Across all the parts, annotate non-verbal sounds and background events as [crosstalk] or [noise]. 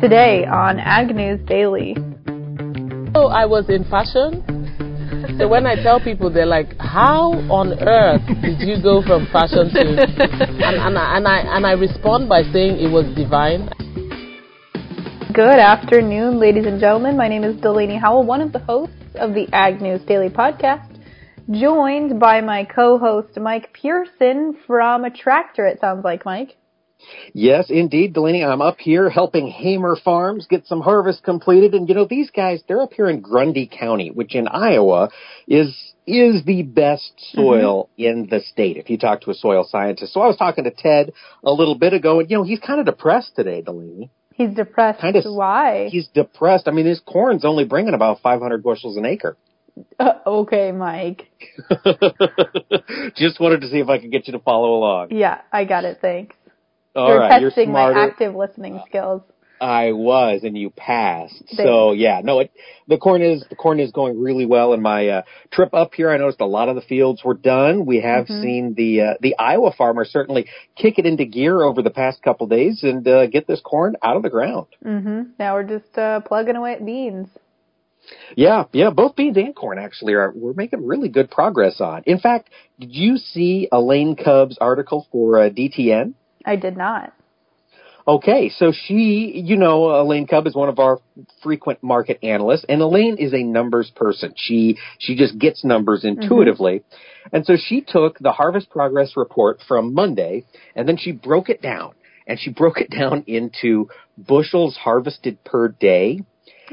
Today on Ag News Daily. So I was in fashion. So when I tell people, they're like, "How on earth did you go from fashion to?" And, and, I, and I and I respond by saying it was divine. Good afternoon, ladies and gentlemen. My name is Delaney Howell, one of the hosts of the Ag News Daily podcast, joined by my co-host Mike Pearson from a tractor. It sounds like Mike. Yes, indeed, Delaney. I'm up here helping Hamer Farms get some harvest completed. And you know, these guys, they're up here in Grundy County, which in Iowa is is the best soil mm-hmm. in the state if you talk to a soil scientist. So I was talking to Ted a little bit ago and you know, he's kind of depressed today, Delaney. He's depressed. Kind of, Why? He's depressed. I mean, his corn's only bringing about 500 bushels an acre. Uh, okay, Mike. [laughs] Just wanted to see if I could get you to follow along. Yeah, I got it. Thanks. All You're right, testing my active listening skills. I was, and you passed. Thanks. So yeah, no, it, the corn is the corn is going really well. In my uh, trip up here, I noticed a lot of the fields were done. We have mm-hmm. seen the uh, the Iowa farmer certainly kick it into gear over the past couple days and uh, get this corn out of the ground. Mm-hmm. Now we're just uh, plugging away at beans. Yeah, yeah, both beans and corn actually are we're making really good progress on. In fact, did you see Elaine Kub's article for uh, DTN? I did not. Okay, so she, you know, Elaine Kub is one of our frequent market analysts, and Elaine is a numbers person. She she just gets numbers mm-hmm. intuitively, mm-hmm. and so she took the harvest progress report from Monday, and then she broke it down, and she broke it down into bushels harvested per day.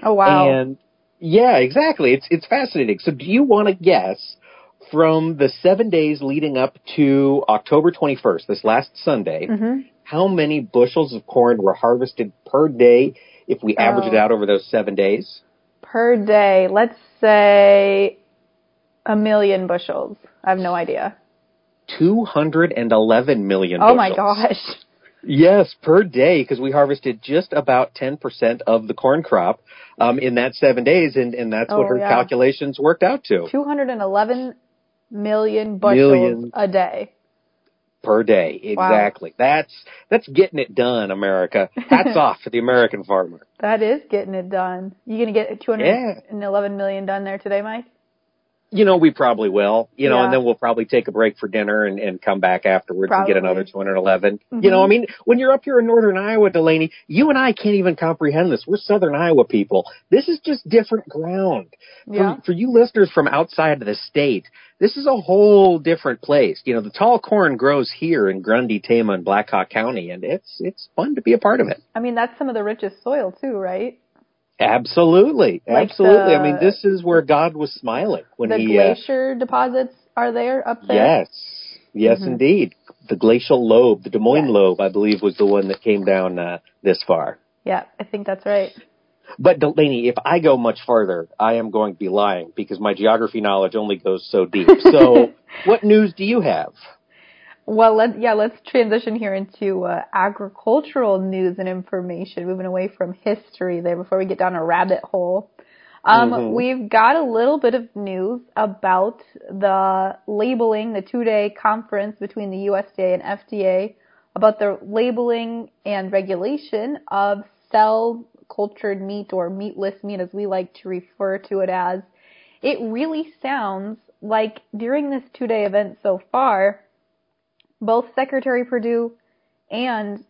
Oh wow! And yeah, exactly. It's it's fascinating. So, do you want to guess from the seven days leading up to October 21st, this last Sunday, mm-hmm. how many bushels of corn were harvested per day if we average oh. it out over those seven days? Per day, let's say a million bushels. I have no idea. 211 million Oh bushels. Oh my gosh. Yes, per day, because we harvested just about 10% of the corn crop um, in that seven days, and, and that's oh, what her yeah. calculations worked out to. 211 million bushels a day per day. Exactly. Wow. That's that's getting it done, America. Hats [laughs] off to the American farmer. That is getting it done. You gonna get two hundred and eleven million done there today, Mike? You know, we probably will. You know, yeah. and then we'll probably take a break for dinner and, and come back afterwards probably. and get another 211. Mm-hmm. You know, I mean, when you're up here in northern Iowa, Delaney, you and I can't even comprehend this. We're southern Iowa people. This is just different ground. Yeah. For, for you listeners from outside of the state, this is a whole different place. You know, the tall corn grows here in Grundy, Tama, and Blackhawk County, and it's it's fun to be a part of it. I mean, that's some of the richest soil too, right? Absolutely, like absolutely. The, I mean, this is where God was smiling when the he. The glacier uh, deposits are there up there. Yes, yes, mm-hmm. indeed. The glacial lobe, the Des Moines yes. lobe, I believe, was the one that came down uh, this far. Yeah, I think that's right. But Delaney, if I go much farther, I am going to be lying because my geography knowledge only goes so deep. [laughs] So, what news do you have? Well, let, yeah, let's transition here into uh, agricultural news and information, moving away from history there before we get down a rabbit hole. Um, mm-hmm. We've got a little bit of news about the labeling, the two-day conference between the USDA and FDA about the labeling and regulation of cell cultured meat or meatless meat as we like to refer to it as. It really sounds like during this two-day event so far, both Secretary Perdue and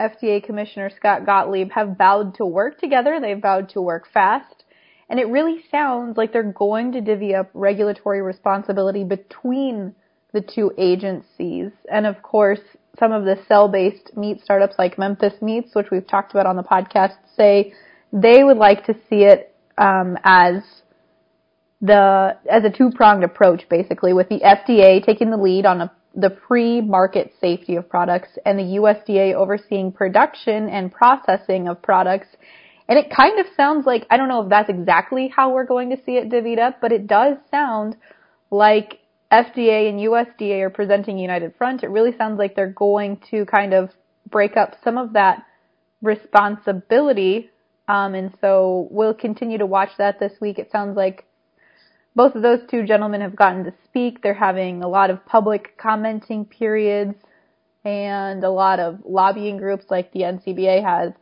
FDA Commissioner Scott Gottlieb have vowed to work together. They've vowed to work fast. And it really sounds like they're going to divvy up regulatory responsibility between the two agencies. And of course, some of the cell-based meat startups like Memphis Meats, which we've talked about on the podcast, say they would like to see it um, as the as a two-pronged approach, basically, with the FDA taking the lead on a the pre-market safety of products and the USDA overseeing production and processing of products. And it kind of sounds like, I don't know if that's exactly how we're going to see it divvied up, but it does sound like FDA and USDA are presenting united front. It really sounds like they're going to kind of break up some of that responsibility. Um, and so we'll continue to watch that this week. It sounds like both of those two gentlemen have gotten to speak. They're having a lot of public commenting periods and a lot of lobbying groups like the NCBA has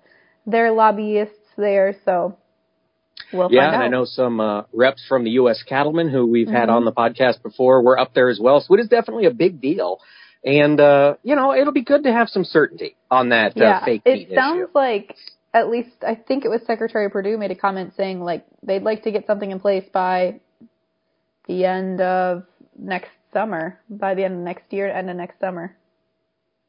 their lobbyists there, so we'll yeah, and. I know some uh, reps from the U.S. Cattlemen who we've mm-hmm. had on the podcast before were up there as well. So it is definitely a big deal. And, uh, you know, it'll be good to have some certainty on that uh, yeah, fake it sounds issue. like at least I think it was Secretary Perdue made a comment saying like they'd like to get something in place by the end of next summer, by the end of next year, end of next summer.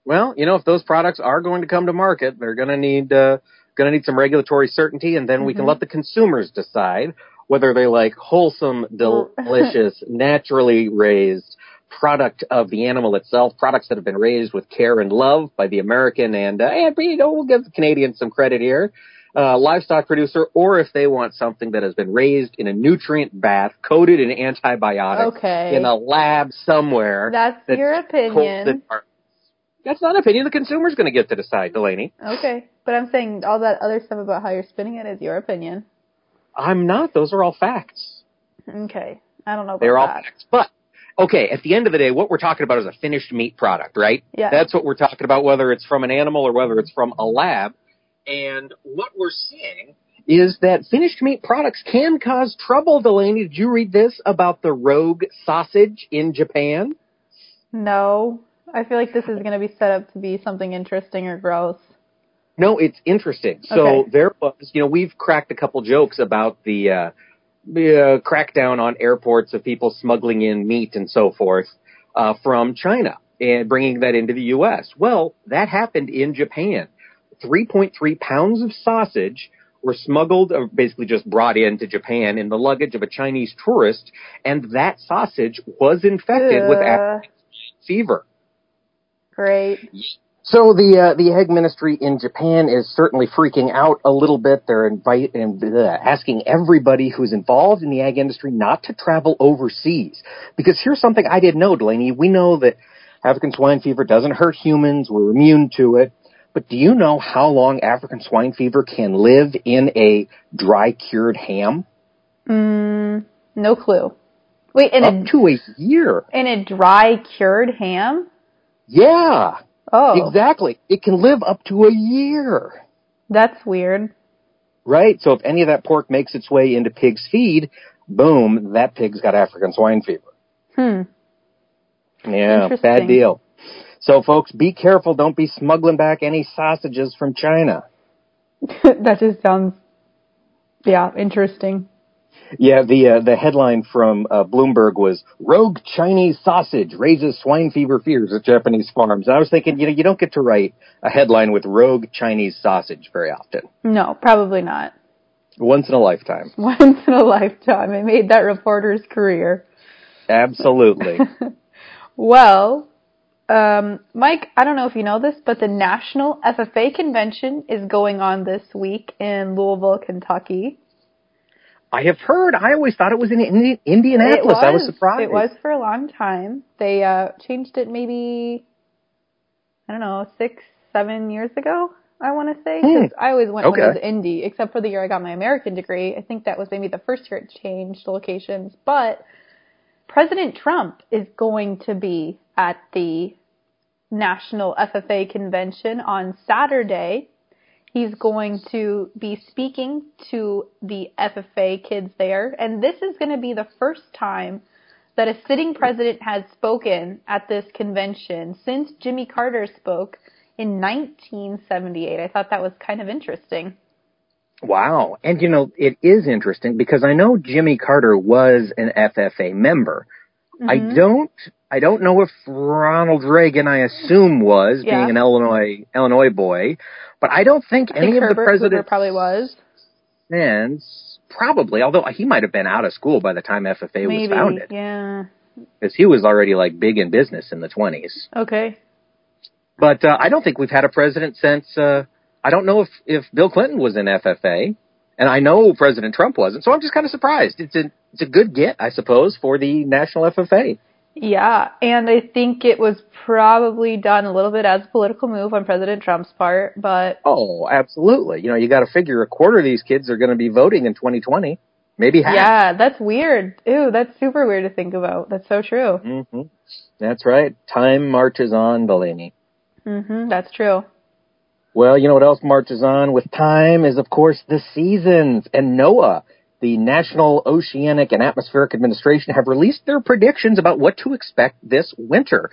Well, you know, if those products are going to come to market, they're going to need uh, going to need some regulatory certainty, and then mm-hmm. we can mm-hmm. let the consumers decide whether they like wholesome, [laughs] delicious, naturally raised product of the animal itself, products that have been raised with care and love by the American and, uh, and you know, we'll give the Canadians some credit here, uh, livestock producer, or if they want something that has been raised in a nutrient bath, coated in antibiotics, okay. in a lab somewhere. That's, that's your opinion. That's not an opinion. The consumer's going to get to decide, Delaney. Okay, but I'm saying all that other stuff about how you're spinning it is your opinion. I'm not. Those are all facts. Okay, I don't know. They're all that. facts, but okay, at the end of the day, what we're talking about is a finished meat product, right? Yeah. That's what we're talking about, whether it's from an animal or whether it's from a lab. And what we're seeing is that finished meat products can cause trouble, Delaney. Did you read this about the rogue sausage in Japan? No. I feel like this is going to be set up to be something interesting or gross. No, it's interesting. So okay. there was, you know, we've cracked a couple jokes about the, uh, the uh, crackdown on airports of people smuggling in meat and so forth uh, from China and bringing that into the U.S. Well, that happened in Japan. 3.3 pounds of sausage were smuggled or basically just brought into Japan in the luggage of a Chinese tourist, and that sausage was infected with African fever. Great. So the uh, the ag ministry in Japan is certainly freaking out a little bit. They're invite and uh, asking everybody who's involved in the ag industry not to travel overseas. Because here's something I didn't know, Delaney. We know that African swine fever doesn't hurt humans. We're immune to it. But do you know how long African swine fever can live in a dry cured ham? Mm, no clue. Wait, in Up a to a year. In a dry cured ham? Yeah. Oh. Exactly. It can live up to a year. That's weird. Right? So if any of that pork makes its way into pig's feed, boom, that pig's got African swine fever. Hmm. Yeah, bad deal. So folks, be careful. Don't be smuggling back any sausages from China. [laughs] that just sounds, yeah, interesting. Yeah, the uh, the headline from uh, Bloomberg was "Rogue Chinese Sausage Raises Swine Fever Fears at Japanese Farms." And I was thinking, you know, you don't get to write a headline with "Rogue Chinese Sausage" very often. No, probably not. Once in a lifetime. [laughs] Once in a lifetime. It made that reporter's career. Absolutely. [laughs] well, um, Mike, I don't know if you know this, but the National FFA Convention is going on this week in Louisville, Kentucky. I have heard. I always thought it was in Indi- Indianapolis. Was, I was surprised. It was for a long time. They uh, changed it maybe, I don't know, six, seven years ago. I want to say because hmm. I always went okay. when it was Indy, except for the year I got my American degree. I think that was maybe the first year it changed locations. But President Trump is going to be at the National FFA convention on Saturday He's going to be speaking to the FFA kids there, and this is going to be the first time that a sitting president has spoken at this convention since Jimmy Carter spoke in 1978. I thought that was kind of interesting. Wow. And you know, it is interesting because I know Jimmy Carter was an FFA member. Mm-hmm. I don't I don't know if Ronald Reagan I assume was yeah. being an Illinois Illinois boy, but I don't think I any think of Herbert the presidents Hoover probably was. And probably, although he might have been out of school by the time FFA Maybe, was founded. Yeah. Because he was already like big in business in the twenties. Okay. But uh, I don't think we've had a president since. Uh, I don't know if if Bill Clinton was in FFA, and I know President Trump wasn't. So I'm just kind of surprised. It's a it's a good get, I suppose, for the national FFA. Yeah, and I think it was probably done a little bit as a political move on President Trump's part, but oh, absolutely. You know, you got to figure a quarter of these kids are going to be voting in 2020, maybe half. Yeah, that's weird. Ew, that's super weird to think about. That's so true. Mm-hmm. That's right. Time marches on, Delaney. Mhm, that's true. Well, you know what else marches on with time is, of course, the seasons. And NOAA, the National Oceanic and Atmospheric Administration, have released their predictions about what to expect this winter.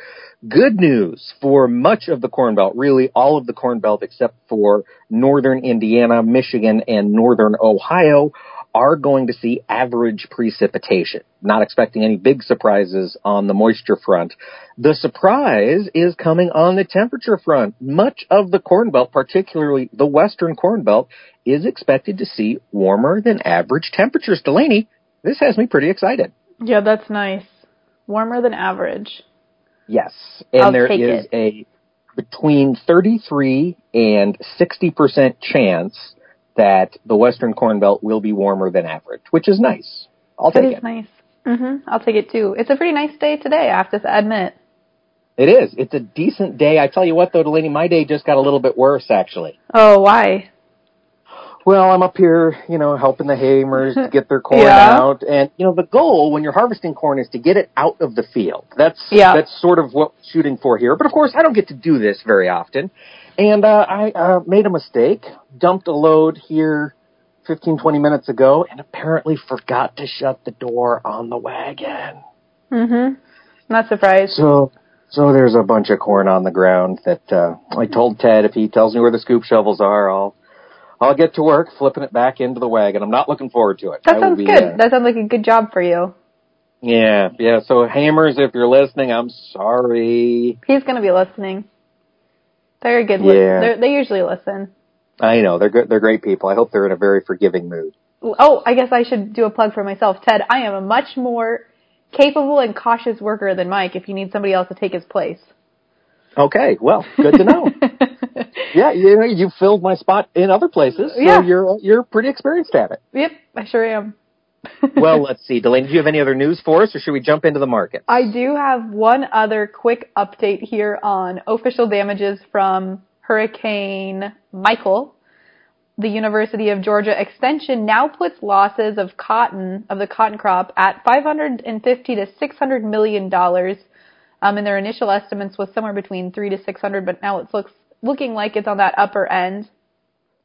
Good news for much of the Corn Belt, really all of the Corn Belt except for northern Indiana, Michigan, and northern Ohio are going to see average precipitation. Not expecting any big surprises on the moisture front. The surprise is coming on the temperature front. Much of the Corn Belt, particularly the western Corn Belt, is expected to see warmer than average temperatures. Delaney, this has me pretty excited. Yeah, that's nice. Warmer than average. Yes. And I'll there is it. a between 33 and 60% chance that the Western Corn Belt will be warmer than average, which is nice. I'll take it. It is nice. Mm-hmm. I'll take it too. It's a pretty nice day today, I have to admit. It is. It's a decent day. I tell you what, though, Delaney, my day just got a little bit worse, actually. Oh, why? Well, I'm up here, you know, helping the hammers [laughs] get their corn yeah. out, and you know, the goal when you're harvesting corn is to get it out of the field. That's yeah. that's sort of what we're shooting for here. But of course, I don't get to do this very often. And uh, I uh, made a mistake, dumped a load here 15, 20 minutes ago, and apparently forgot to shut the door on the wagon. Mm-hmm. Not surprised. So, so there's a bunch of corn on the ground that uh, I told Ted if he tells me where the scoop shovels are, I'll I'll get to work flipping it back into the wagon. I'm not looking forward to it. That sounds be, good. Uh, that sounds like a good job for you. Yeah, yeah. So hammers, if you're listening, I'm sorry. He's going to be listening. They're a good. Yeah. Li- they usually listen. I know they're good. They're great people. I hope they're in a very forgiving mood. Oh, I guess I should do a plug for myself, Ted. I am a much more capable and cautious worker than Mike. If you need somebody else to take his place. Okay, well, good to know. [laughs] yeah, you know, you filled my spot in other places, so yeah. you're you're pretty experienced at it. Yep, I sure am. [laughs] well, let's see. Delaney, do you have any other news for us, or should we jump into the market? I do have one other quick update here on official damages from Hurricane Michael. The University of Georgia Extension now puts losses of cotton of the cotton crop at 550 to 600 million dollars. Um, and their initial estimates was somewhere between three to 600, but now it looks looking like it's on that upper end.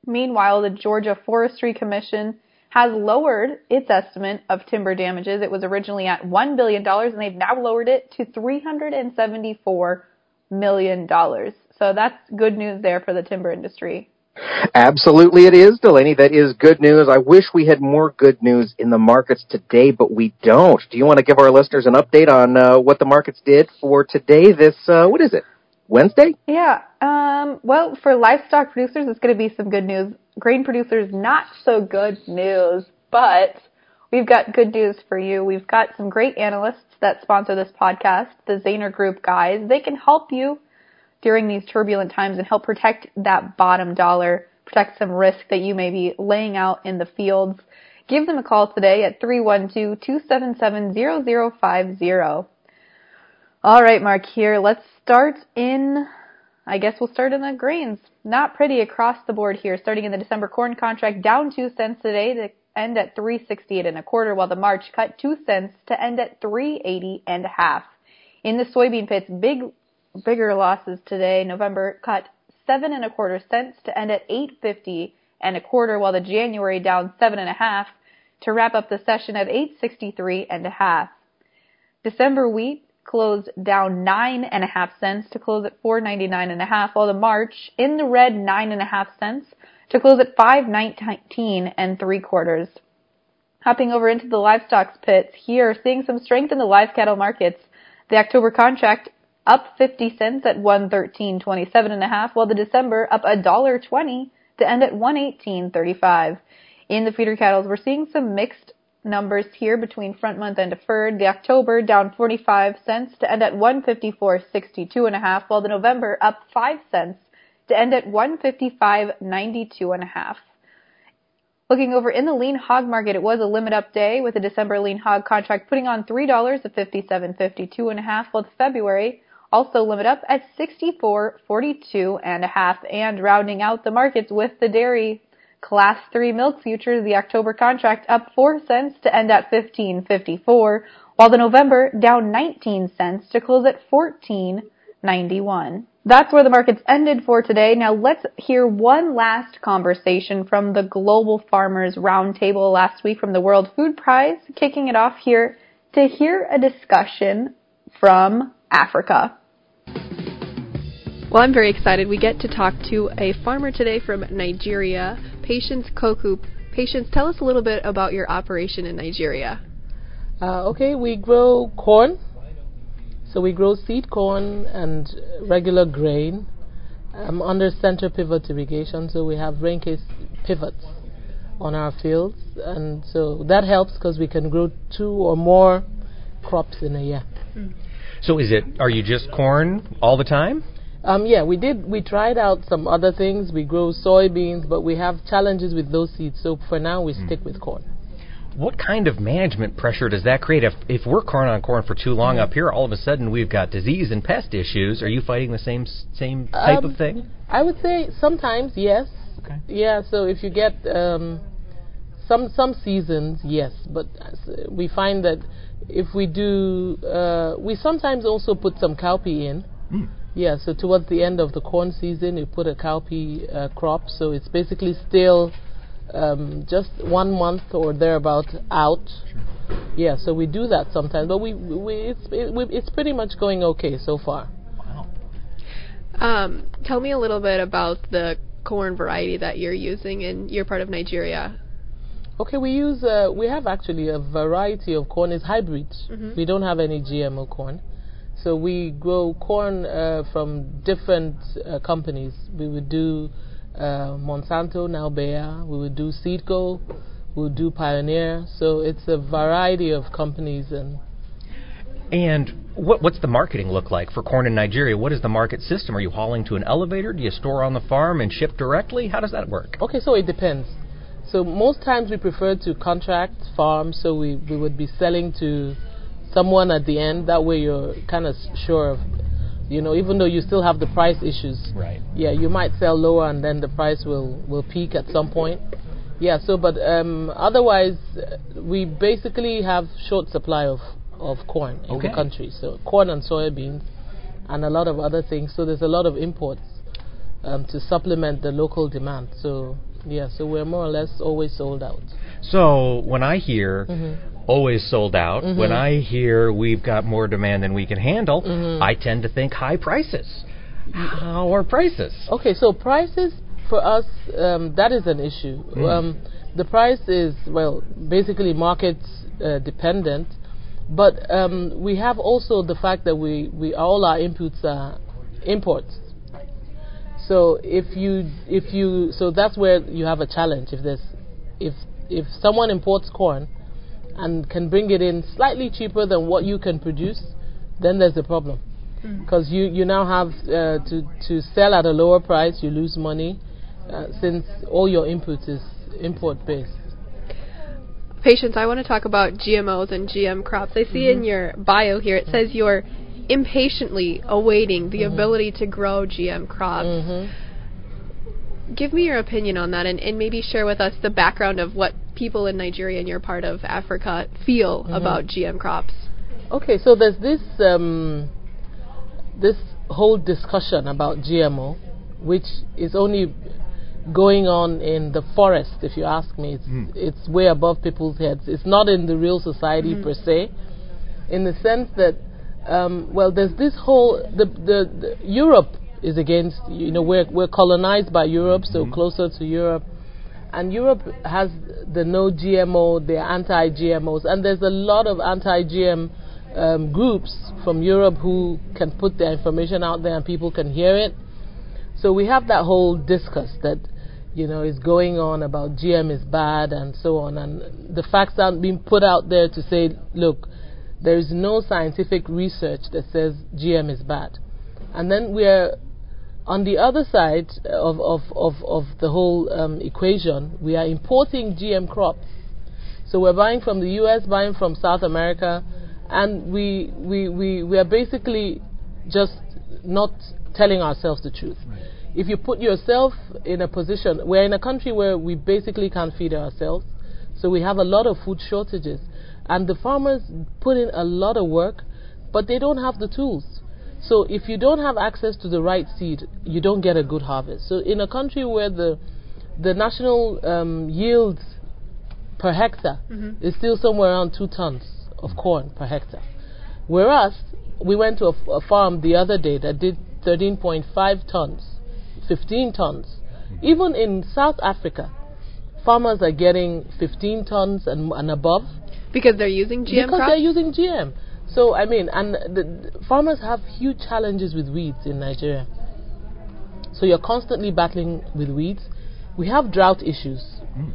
Meanwhile, the Georgia Forestry Commission has lowered its estimate of timber damages. It was originally at $1 billion and they've now lowered it to $374 million. So that's good news there for the timber industry. Absolutely it is, Delaney. That is good news. I wish we had more good news in the markets today, but we don't. Do you want to give our listeners an update on uh, what the markets did for today, this, uh, what is it, Wednesday? Yeah. Um, well, for livestock producers, it's going to be some good news grain producers, not so good news, but we've got good news for you. We've got some great analysts that sponsor this podcast, the Zaner Group guys. They can help you during these turbulent times and help protect that bottom dollar, protect some risk that you may be laying out in the fields. Give them a call today at 312-277-0050. All right, Mark, here. Let's start in I guess we'll start in the grains. Not pretty across the board here. Starting in the December corn contract, down two cents today to end at 368 and a quarter, while the March cut two cents to end at 380 and a half. In the soybean pits, big, bigger losses today. November cut seven and a quarter cents to end at 850 and a quarter, while the January down seven and a half to wrap up the session at 863 and a half. December wheat closed down nine and a half cents to close at four ninety nine and a half, while the March in the red nine and a half cents to close at five nineteen and three quarters. Hopping over into the livestock pits here, seeing some strength in the live cattle markets. The October contract up 50 cents at 113.27 and a half, while the December up a dollar 20 to end at 118.35. In the feeder cattle, we're seeing some mixed numbers here between front month and deferred. The October down 45 cents to end at 154.62 and a half, while the November up 5 cents to end at 155.92 and a half. Looking over in the lean hog market, it was a limit up day with the December lean hog contract putting on $3 at 57.52 and a half, while the February also limit up at 64.42 and a half and rounding out the markets with the dairy Class 3 milk futures, the October contract up 4 cents to end at 15.54, while the November down 19 cents to close at 14.91. That's where the markets ended for today. Now let's hear one last conversation from the Global Farmers Roundtable last week from the World Food Prize, kicking it off here to hear a discussion from Africa. Well, I'm very excited. We get to talk to a farmer today from Nigeria, Patience Koku. Patience, tell us a little bit about your operation in Nigeria. Uh, okay, we grow corn. So we grow seed corn and regular grain um, under center pivot irrigation. So we have Reinke pivots on our fields, and so that helps because we can grow two or more crops in a year. So is it? Are you just corn all the time? Um, yeah, we did. We tried out some other things. We grow soybeans, but we have challenges with those seeds. So for now, we mm. stick with corn. What kind of management pressure does that create? If if we're corn on corn for too long mm-hmm. up here, all of a sudden we've got disease and pest issues. Are you fighting the same same type um, of thing? I would say sometimes yes. Okay. Yeah. So if you get um, some some seasons, yes, but we find that if we do, uh, we sometimes also put some cowpea in. Mm. Yeah, so towards the end of the corn season, you put a cowpea uh, crop, so it's basically still um, just one month or thereabout out. Sure. Yeah, so we do that sometimes, but we, we it's it, we, it's pretty much going okay so far. Wow. Um, tell me a little bit about the corn variety that you're using in your part of Nigeria. Okay, we use uh, we have actually a variety of corn. It's hybrids. Mm-hmm. We don't have any GMO corn. So we grow corn uh, from different uh, companies. We would do uh, Monsanto, now Bayer. We would do Seedco. We would do Pioneer. So it's a variety of companies and. And what, what's the marketing look like for corn in Nigeria? What is the market system? Are you hauling to an elevator? Do you store on the farm and ship directly? How does that work? Okay, so it depends. So most times we prefer to contract farms, so we, we would be selling to someone at the end. That way you're kind of sure of, you know, even though you still have the price issues. Right. Yeah, you might sell lower and then the price will, will peak at some point. Yeah, so, but um, otherwise, we basically have short supply of, of corn in okay. the country. So corn and soybeans and a lot of other things. So there's a lot of imports um, to supplement the local demand. So yeah, so we're more or less always sold out. So when I hear mm-hmm always sold out. Mm-hmm. When I hear we've got more demand than we can handle, mm-hmm. I tend to think high prices. How are prices? Okay, so prices for us, um, that is an issue. Mm. Um, the price is, well, basically market uh, dependent, but um, we have also the fact that we, we all our inputs are imports. So if you if you so that's where you have a challenge. If there's if if someone imports corn and can bring it in slightly cheaper than what you can produce, then there's a problem. Because mm. you, you now have uh, to, to sell at a lower price, you lose money uh, since all your input is import based. Patience, I want to talk about GMOs and GM crops. I see mm-hmm. in your bio here it says you're impatiently awaiting the mm-hmm. ability to grow GM crops. Mm-hmm. Give me your opinion on that and, and maybe share with us the background of what people in Nigeria and your part of Africa feel mm-hmm. about GM crops? Okay, so there's this um, this whole discussion about GMO, which is only going on in the forest. If you ask me, it's mm. it's way above people's heads. It's not in the real society mm-hmm. per se, in the sense that um, well, there's this whole the, the, the Europe is against you know we're we're colonized by Europe, so mm-hmm. closer to Europe and Europe has the no GMO, the anti GMOs, and there's a lot of anti GM um, groups from Europe who can put their information out there and people can hear it. So we have that whole discourse that you know is going on about GM is bad and so on, and the facts aren't being put out there to say, look, there is no scientific research that says GM is bad, and then we're on the other side of, of, of, of the whole um, equation, we are importing GM crops. So we're buying from the US, buying from South America, and we, we, we, we are basically just not telling ourselves the truth. If you put yourself in a position, we're in a country where we basically can't feed ourselves, so we have a lot of food shortages. And the farmers put in a lot of work, but they don't have the tools. So if you don't have access to the right seed, you don't get a good harvest. So in a country where the the national um, yield per hectare mm-hmm. is still somewhere around two tons of corn per hectare, whereas we went to a, a farm the other day that did 13.5 tons, 15 tons. Even in South Africa, farmers are getting 15 tons and, and above. Because they're using GM Because crops? they're using GM. So, I mean, and the, the farmers have huge challenges with weeds in Nigeria. So you're constantly battling with weeds. We have drought issues. Mm.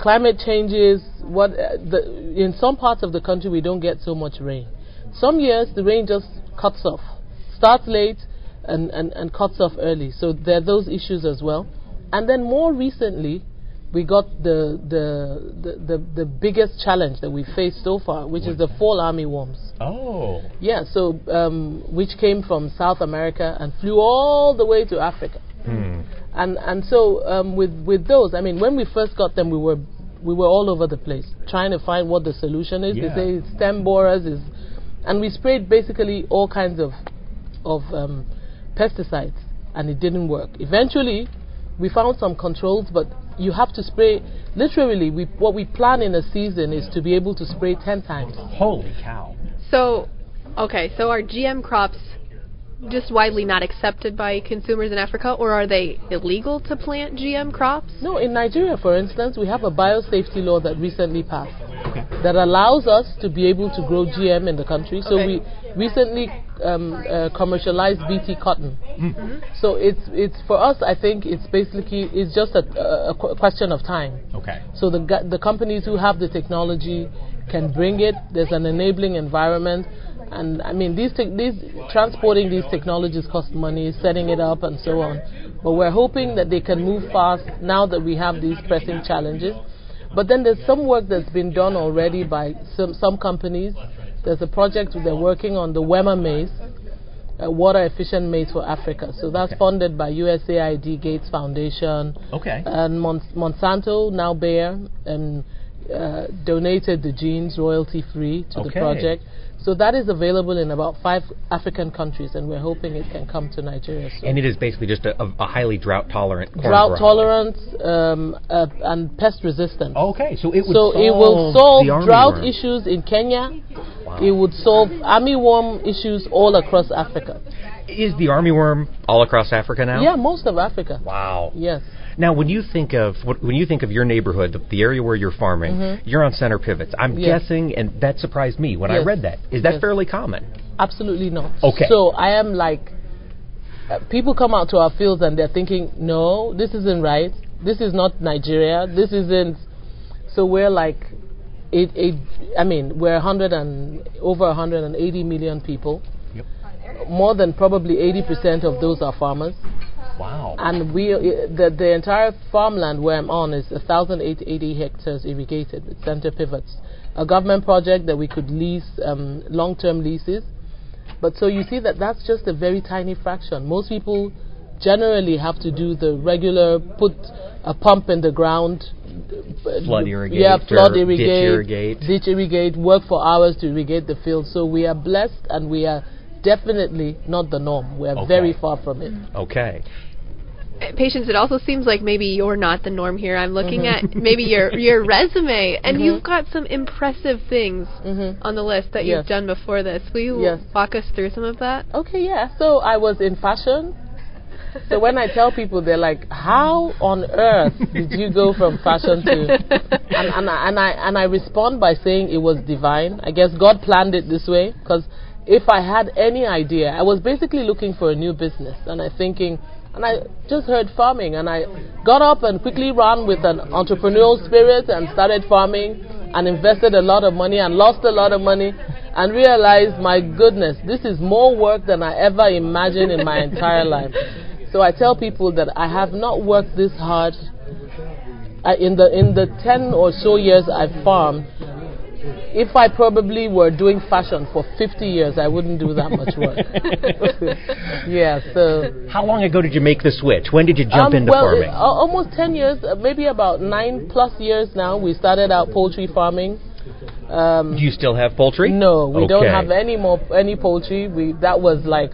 Climate changes. What uh, the, in some parts of the country we don't get so much rain. Some years the rain just cuts off, starts late, and, and, and cuts off early. So there are those issues as well. And then more recently, we got the the, the, the, the biggest challenge that we faced so far, which is the fall armyworms. Oh. Yeah, so um, which came from South America and flew all the way to Africa. Hmm. And and so um, with with those, I mean, when we first got them, we were we were all over the place trying to find what the solution is. Yeah. They say stem borers is, and we sprayed basically all kinds of of um, pesticides, and it didn't work. Eventually, we found some controls, but you have to spray. Literally, we, what we plan in a season is to be able to spray 10 times. Holy cow. So, okay, so our GM crops just widely not accepted by consumers in Africa, or are they illegal to plant GM crops? No, in Nigeria, for instance, we have a biosafety law that recently passed okay. that allows us to be able to grow GM in the country. So okay. we recently um, uh, commercialized BT cotton. Mm-hmm. So it's it's for us. I think it's basically it's just a, a, a question of time. Okay. So the the companies who have the technology can bring it. There's an enabling environment. And I mean, these, te- these transporting these technologies cost money, setting it up, and so on. But we're hoping that they can move fast now that we have these pressing challenges. But then there's some work that's been done already by some, some companies. There's a project they're working on the WEMA maize, uh, water efficient maize for Africa. So that's okay. funded by USAID, Gates Foundation, okay. and Mon- Monsanto, now Bayer, and uh, donated the genes royalty free to okay. the project. So that is available in about five African countries, and we're hoping it can come to Nigeria soon. And it is basically just a, a highly drought tolerant. Drought tolerant um, uh, and pest resistant. Okay, so it would so solve it will solve drought worm. issues in Kenya. Wow. It would solve armyworm issues all across Africa. Is the army worm all across Africa now? Yeah, most of Africa. Wow. Yes. Now, when you think of when you think of your neighborhood, the, the area where you're farming, mm-hmm. you're on center pivots. I'm yes. guessing, and that surprised me when yes. I read that. Is that yes. fairly common? Absolutely not. Okay. So I am like, uh, people come out to our fields and they're thinking, no, this isn't right. This is not Nigeria. This isn't. So we're like, it, it, I mean, we're 100 and over 180 million people. More than probably 80% of those are farmers. Wow. And we, the, the entire farmland where I'm on is 1,880 hectares irrigated with center pivots. A government project that we could lease, um, long term leases. But so you see that that's just a very tiny fraction. Most people generally have to do the regular put a pump in the ground, flood irrigate, yeah, flood irrigate, ditch irrigate, ditch irrigate, work for hours to irrigate the field. So we are blessed and we are definitely not the norm. We are okay. very far from it. Okay patience it also seems like maybe you're not the norm here i'm looking mm-hmm. at maybe your your [laughs] resume and mm-hmm. you've got some impressive things mm-hmm. on the list that yes. you've done before this will you yes. walk us through some of that okay yeah so i was in fashion so when i tell people they're like how on earth did you go from fashion to [laughs] and, and, I, and i and i respond by saying it was divine i guess god planned it this way because if i had any idea i was basically looking for a new business and i'm thinking and I just heard farming, and I got up and quickly ran with an entrepreneurial spirit and started farming and invested a lot of money and lost a lot of money and realized, my goodness, this is more work than I ever imagined in my [laughs] entire life. So I tell people that I have not worked this hard. Uh, in the in the 10 or so years I've farmed, if I probably were doing fashion for 50 years, I wouldn't do that much work. [laughs] yeah, so. How long ago did you make the switch? When did you jump um, into well, farming? Uh, almost 10 years, uh, maybe about nine plus years now. We started out poultry farming. Um, do you still have poultry? No, we okay. don't have any more any poultry. We that was like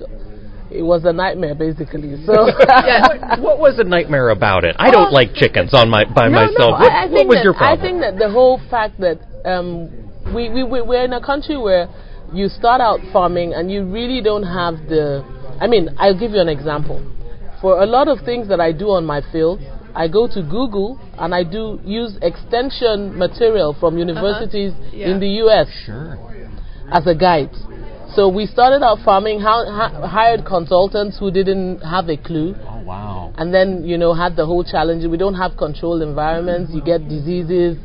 it was a nightmare basically. So [laughs] yeah. what, [laughs] what, was a nightmare about it? I don't like chickens on my by no, myself. No, what, I, I what was that, your problem? I think that the whole fact that um, we, we we're in a country where you start out farming and you really don't have the. I mean, I'll give you an example. For a lot of things that I do on my field, I go to Google and I do use extension material from uh-huh. universities uh-huh. yeah. in the U.S. Sure. as a guide. So we started out farming, ha- hired consultants who didn't have a clue. Oh wow! And then you know had the whole challenge. We don't have controlled environments. You get diseases,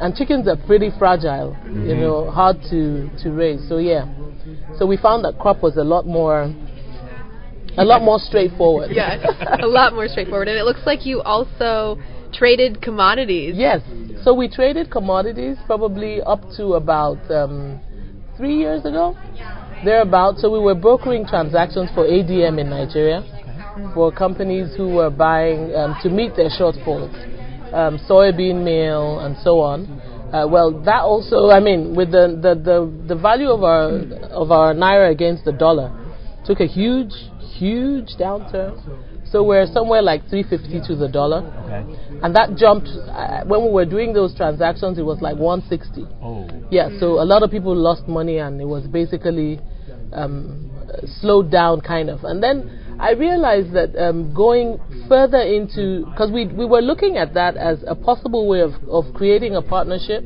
and chickens are pretty fragile. Mm-hmm. You know, hard to to raise. So yeah, so we found that crop was a lot more a lot more straightforward. Yeah, [laughs] a lot more straightforward. And it looks like you also traded commodities. Yes. So we traded commodities probably up to about um, three years ago, thereabout. So we were brokering transactions for ADM in Nigeria for companies who were buying um, to meet their shortfalls, um, soybean meal and so on. Uh, well, that also, I mean, with the, the, the, the value of our of our naira against the dollar, took a huge huge downturn. So we're somewhere like 350 to the dollar. Okay. And that jumped, uh, when we were doing those transactions, it was like 160. Oh. Yeah, so a lot of people lost money and it was basically um, slowed down kind of. And then I realized that um, going further into, because we, we were looking at that as a possible way of, of creating a partnership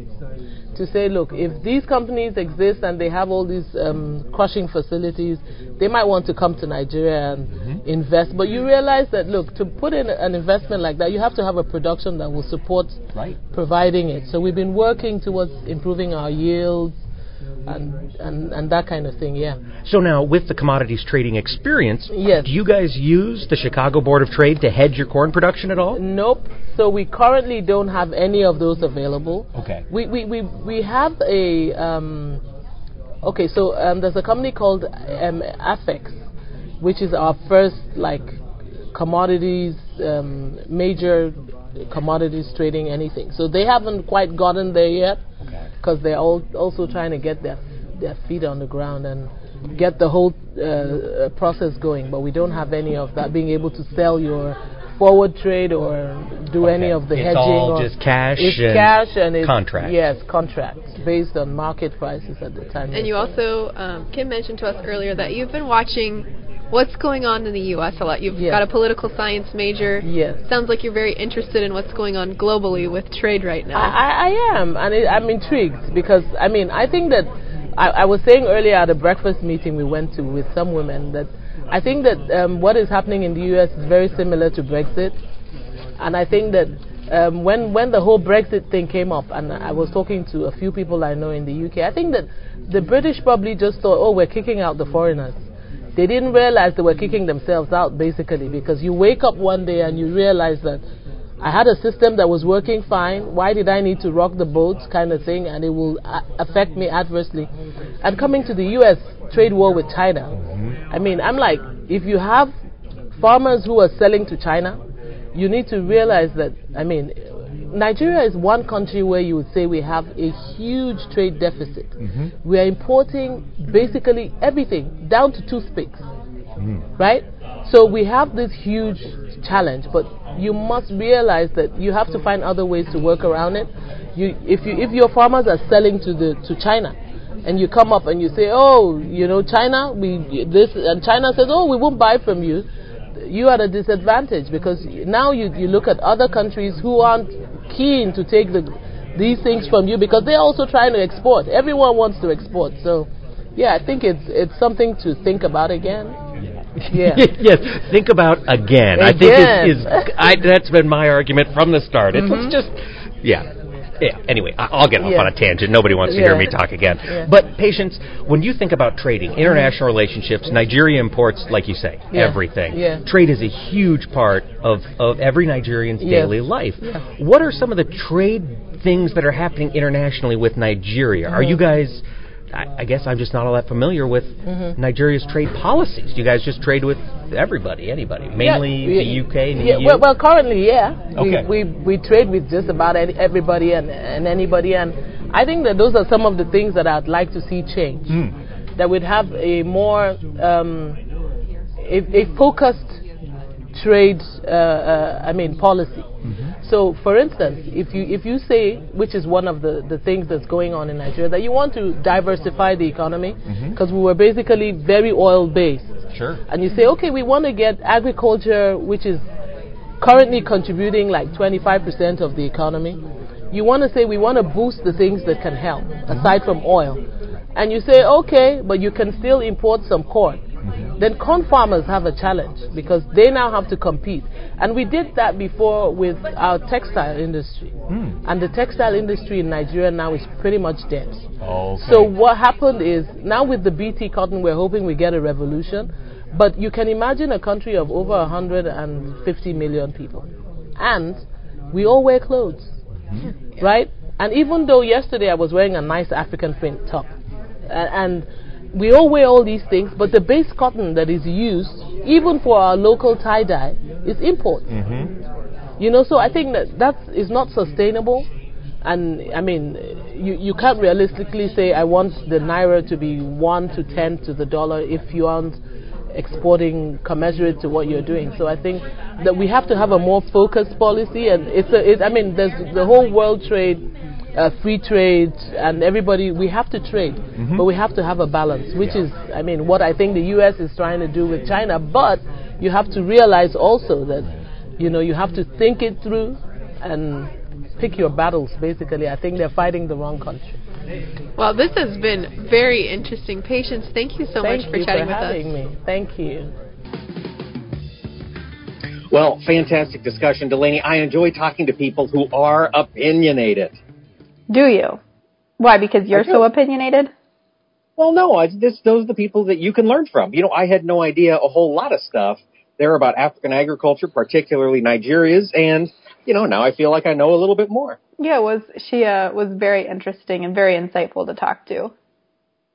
to say, look, if these companies exist and they have all these um, crushing facilities, they might want to come to Nigeria and mm-hmm. invest. But you realize that, look, to put in an investment like that, you have to have a production that will support right. providing it. So we've been working towards improving our yields, and, and, and that kind of thing, yeah. So now, with the commodities trading experience, yes. do you guys use the Chicago Board of Trade to hedge your corn production at all? Nope. So we currently don't have any of those available. Okay. We, we, we, we have a, um, okay, so um, there's a company called um, Afex, which is our first, like, commodities, um, major commodities trading anything. So they haven't quite gotten there yet because they're all also trying to get their their feet on the ground and get the whole uh, process going. But we don't have any of that. Being able to sell your forward trade or do okay. any of the it's hedging. all or just cash. It's and cash and it's contracts. Yes, contracts based on market prices at the time. And you also, um, Kim mentioned to us earlier that you've been watching what's going on in the U.S. a lot. You've yes. got a political science major. Yes. Sounds like you're very interested in what's going on globally with trade right now. I, I am, and it, I'm intrigued because I mean I think that I, I, was saying earlier at a breakfast meeting we went to with some women that I think that um, what is happening in the U.S. is very similar to Brexit, and I think that. Um, when when the whole Brexit thing came up, and I was talking to a few people I know in the UK, I think that the British probably just thought, oh, we're kicking out the foreigners they didn't realize they were kicking themselves out basically because you wake up one day and you realize that I had a system that was working fine. Why did I need to rock the boat kind of thing and it will uh, affect me adversely? And coming to the US trade war with China, I mean, I'm like, if you have farmers who are selling to China, you need to realize that, I mean, Nigeria is one country where you would say we have a huge trade deficit. Mm-hmm. We are importing basically everything, down to toothpicks, mm. right? So we have this huge challenge, but you must realize that you have to find other ways to work around it. You, if you, if your farmers are selling to the to China, and you come up and you say, oh, you know, China, we this, and China says, oh, we won't buy from you you are at a disadvantage because now you, you look at other countries who aren't keen to take the, these things from you because they're also trying to export. Everyone wants to export. So, yeah, I think it's, it's something to think about again. Yeah. [laughs] yes. Think about again. again. I think is, is I, that's been my argument from the start. It's mm-hmm. just yeah yeah. Anyway, I'll get off yeah. on a tangent. Nobody wants to yeah. hear me talk again. Yeah. But patience, when you think about trading, international relationships, Nigeria imports, like you say, everything. Yeah. Trade is a huge part of, of every Nigerian's daily life. What are some of the trade things that are happening internationally with Nigeria? Mm-hmm. Are you guys I, guess I'm just not all that familiar with mm-hmm. Nigeria's trade policies. Do you guys just trade with everybody, anybody, mainly yeah, the UK and the yeah, EU? Well, well, currently, yeah, okay. we, we we trade with just about everybody and, and anybody, and I think that those are some of the things that I'd like to see change. Mm. That we'd have a more um, a, a focused trade, uh, uh, I mean, policy. Mm-hmm. So, for instance, if you if you say, which is one of the, the things that's going on in Nigeria, that you want to diversify the economy because mm-hmm. we were basically very oil based. Sure. And you say, okay, we want to get agriculture, which is currently contributing like 25% of the economy. You want to say we want to boost the things that can help, aside from oil. And you say, okay, but you can still import some corn. Then corn farmers have a challenge because they now have to compete. And we did that before with our textile industry. Mm. And the textile industry in Nigeria now is pretty much dead. Okay. So what happened is now with the BT cotton, we're hoping we get a revolution. But you can imagine a country of over 150 million people. And we all wear clothes. Mm-hmm. Right? And even though yesterday I was wearing a nice African print top, and we all wear all these things, but the base cotton that is used, even for our local tie dye, is import. Mm-hmm. You know, so I think that that is not sustainable. And I mean, you, you can't realistically say, I want the naira to be 1 to 10 to the dollar if you aren't exporting commensurate to what you're doing. So I think that we have to have a more focused policy. And it's a, it, I mean, there's the whole world trade uh, free trade and everybody we have to trade mm-hmm. but we have to have a balance which yeah. is i mean what i think the us is trying to do with china but you have to realize also that you know you have to think it through and pick your battles basically i think they're fighting the wrong country well this has been very interesting patience thank you so thank much for you chatting for with having us me thank you well, fantastic discussion, Delaney. I enjoy talking to people who are opinionated. Do you? Why? Because you're so opinionated? Well, no. I, this, those are the people that you can learn from. You know, I had no idea a whole lot of stuff there about African agriculture, particularly Nigeria's, and you know, now I feel like I know a little bit more. Yeah, it was she uh, was very interesting and very insightful to talk to.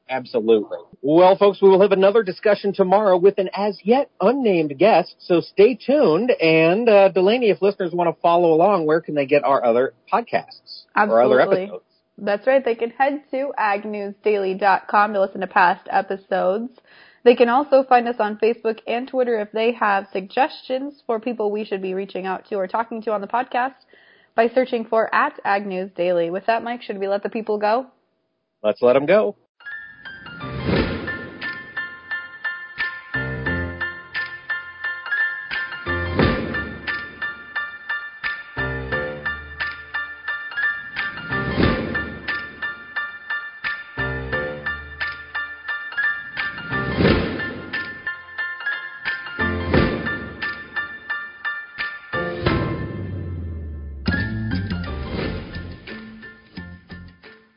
Absolutely. Well, folks, we will have another discussion tomorrow with an as yet unnamed guest, so stay tuned. And uh, Delaney, if listeners want to follow along, where can they get our other podcasts Absolutely. or other episodes? That's right. They can head to agnewsdaily.com to listen to past episodes. They can also find us on Facebook and Twitter if they have suggestions for people we should be reaching out to or talking to on the podcast by searching for at Ag News Daily. With that, Mike, should we let the people go? Let's let them go.